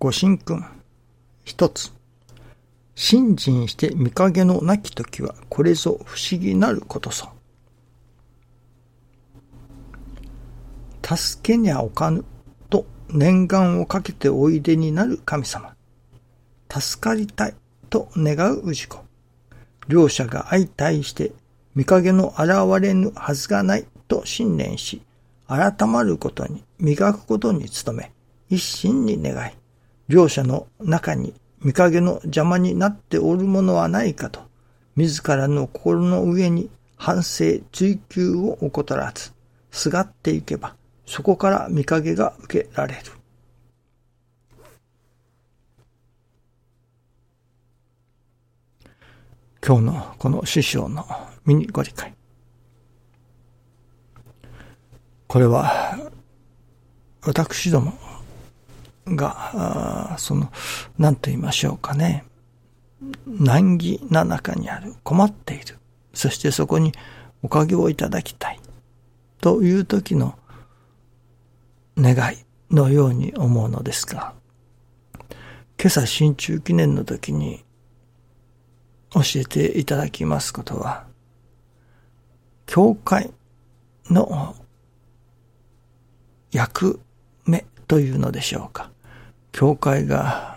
ご神君。一つ。信心して見影のなき時は、これぞ不思議なることぞ。助けにゃおかぬと念願をかけておいでになる神様。助かりたいと願う氏子。両者が相対して見影の現れぬはずがないと信念し、改まることに、磨くことに努め、一心に願い、両者の中に見影の邪魔になっておるものはないかと、自らの心の上に反省追求を怠らず、すがっていけば、そこから見影が受けられる。今日のこの師匠のミニご理解。これは、私どもが、その、何と言いましょうかね。難儀な中にある、困っている。そしてそこにおかげをいただきたい。という時の願いのように思うのですが、今朝新中記念の時に教えていただきますことは、教会の役目というのでしょうか。教会が、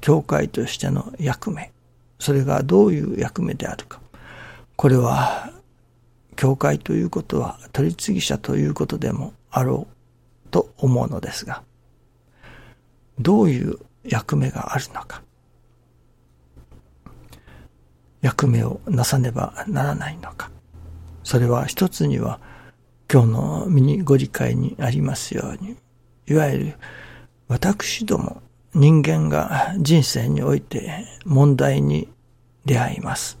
教会としての役目。それがどういう役目であるか。これは、教会ということは取り次ぎ者ということでもあろうと思うのですが、どういう役目があるのか。役目をなさねばならないのか。それは一つには今日の身にご理解にありますように、いわゆる私ども人間が人生において問題に出会います。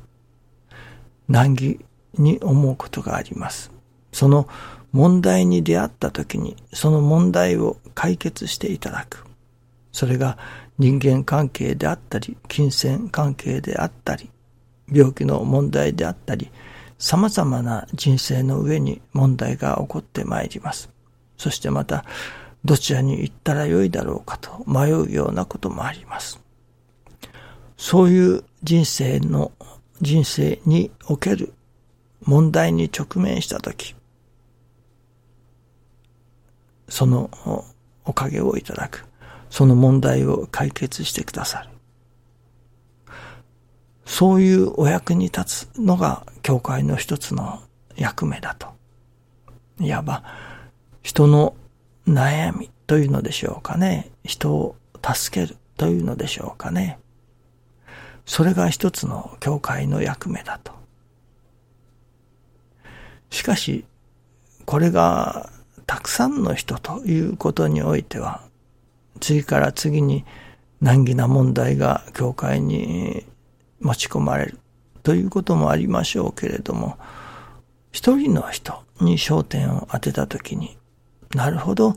難儀に思うことがあります。その問題に出会った時にその問題を解決していただく。それが人間関係であったり、金銭関係であったり、病気の問題であったり、様々な人生の上に問題が起こってまいります。そしてまた、どちらに行ったらよいだろうかと迷うようなこともあります。そういう人生の、人生における問題に直面したとき、そのおかげをいただく。その問題を解決してくださる。そういうお役に立つのが教会の一つの役目だと。いわば、人の悩みというのでしょうかね。人を助けるというのでしょうかね。それが一つの教会の役目だと。しかし、これがたくさんの人ということにおいては、次から次に難儀な問題が教会に持ち込まれるということもありましょうけれども、一人の人に焦点を当てたときに、なるほど、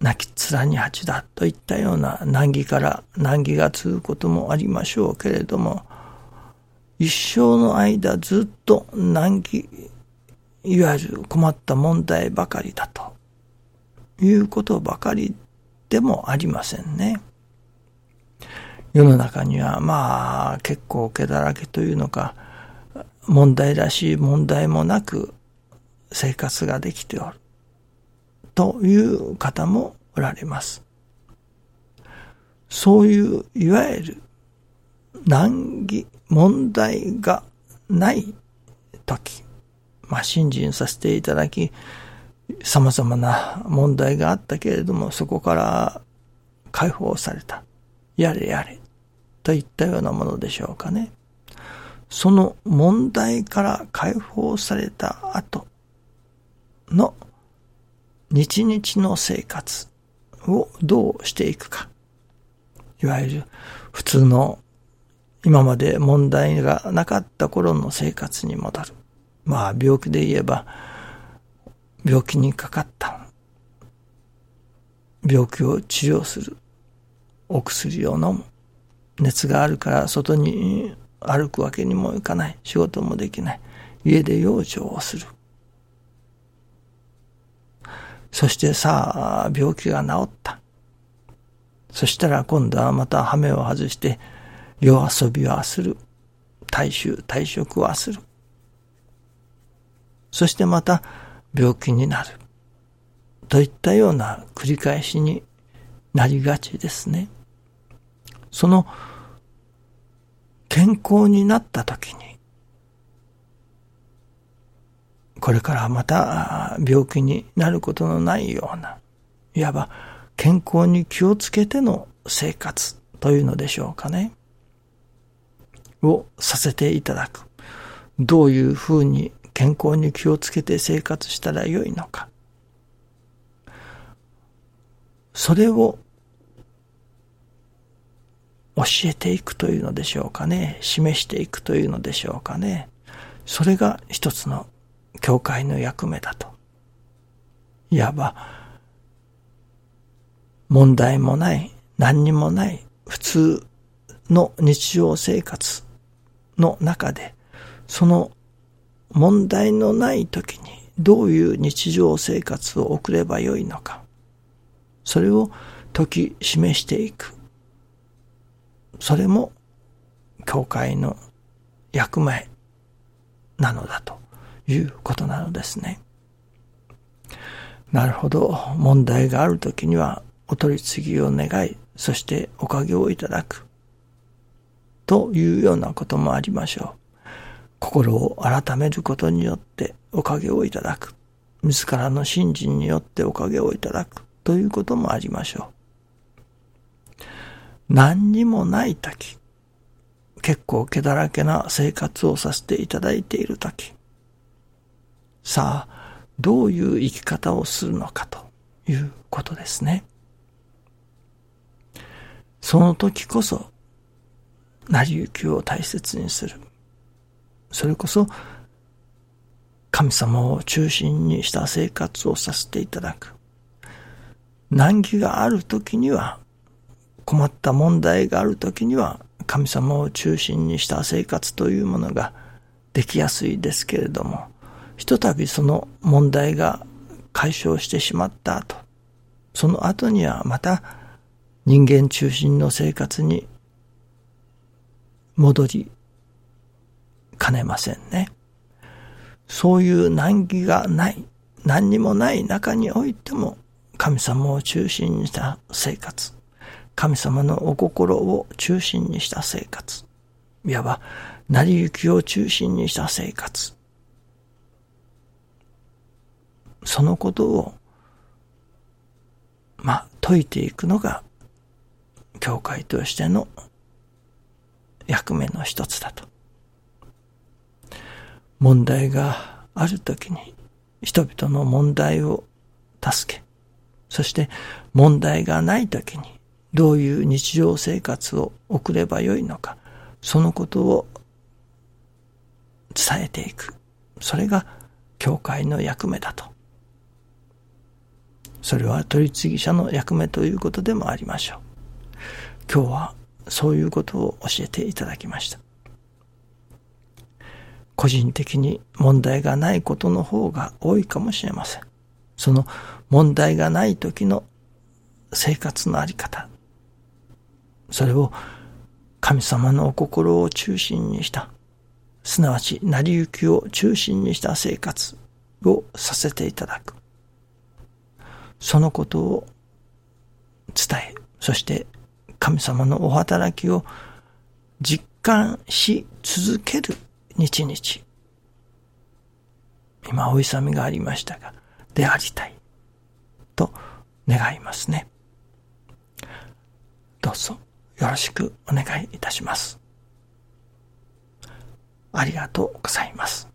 泣き面に蜂だといったような難儀から難儀が続くこともありましょうけれども、一生の間ずっと難儀、いわゆる困った問題ばかりだということばかりでもありませんね。世の中にはまあ結構毛だらけというのか問題らしい問題もなく生活ができておるという方もおられます。そういういわゆる難儀問題がない時、まあ信心させていただき様々な問題があったけれどもそこから解放された。やれやれといったようなものでしょうかね。その問題から解放された後の日々の生活をどうしていくか。いわゆる普通の今まで問題がなかった頃の生活に戻る。まあ病気で言えば病気にかかった。病気を治療する。お薬を飲む。熱があるから外に歩くわけにもいかない。仕事もできない。家で養生をする。そしてさあ、病気が治った。そしたら今度はまた羽目を外して、夜遊びはする。大衆、退職はする。そしてまた病気になる。といったような繰り返しになりがちですね。その健康になった時に、これからまた病気になることのないような、いわば健康に気をつけての生活というのでしょうかね。をさせていただく。どういうふうに健康に気をつけて生活したらよいのか。それを教えていくというのでしょうかね。示していくというのでしょうかね。それが一つの教会の役目だと。いわば、問題もない、何にもない普通の日常生活の中で、その問題のない時にどういう日常生活を送ればよいのか、それを解き示していく。それも教会の役目なのだということなのですね。なるほど。問題があるときにはお取り次ぎを願い、そしておかげをいただく。というようなこともありましょう。心を改めることによっておかげをいただく。自らの信心によっておかげをいただく。ということもありましょう。何にもない時、結構気だらけな生活をさせていただいている時、さあ、どういう生き方をするのかということですね。その時こそ、成り行きを大切にする。それこそ、神様を中心にした生活をさせていただく。難儀がある時には、困った問題がある時には、神様を中心にした生活というものができやすいですけれども、ひとたびその問題が解消してしまった後、その後にはまた人間中心の生活に戻りかねませんね。そういう難儀がない、何にもない中においても、神様を中心にした生活、神様のお心を中心にした生活、いわば、成り行きを中心にした生活、そのことを、まあ、説いていくのが、教会としての役目の一つだと。問題があるときに人々の問題を助け、そして問題がないときにどういう日常生活を送ればよいのか、そのことを伝えていく。それが教会の役目だと。それは取り次ぎ者の役目ということでもありましょう。今日はそういうことを教えていただきました。個人的に問題がないことの方が多いかもしれません。その問題がない時の生活のあり方。それを神様のお心を中心にした、すなわち成り行きを中心にした生活をさせていただく。そのことを伝え、そして神様のお働きを実感し続ける日々。今お勇みがありましたが、でありたい。と願いますね。どうぞよろしくお願いいたします。ありがとうございます。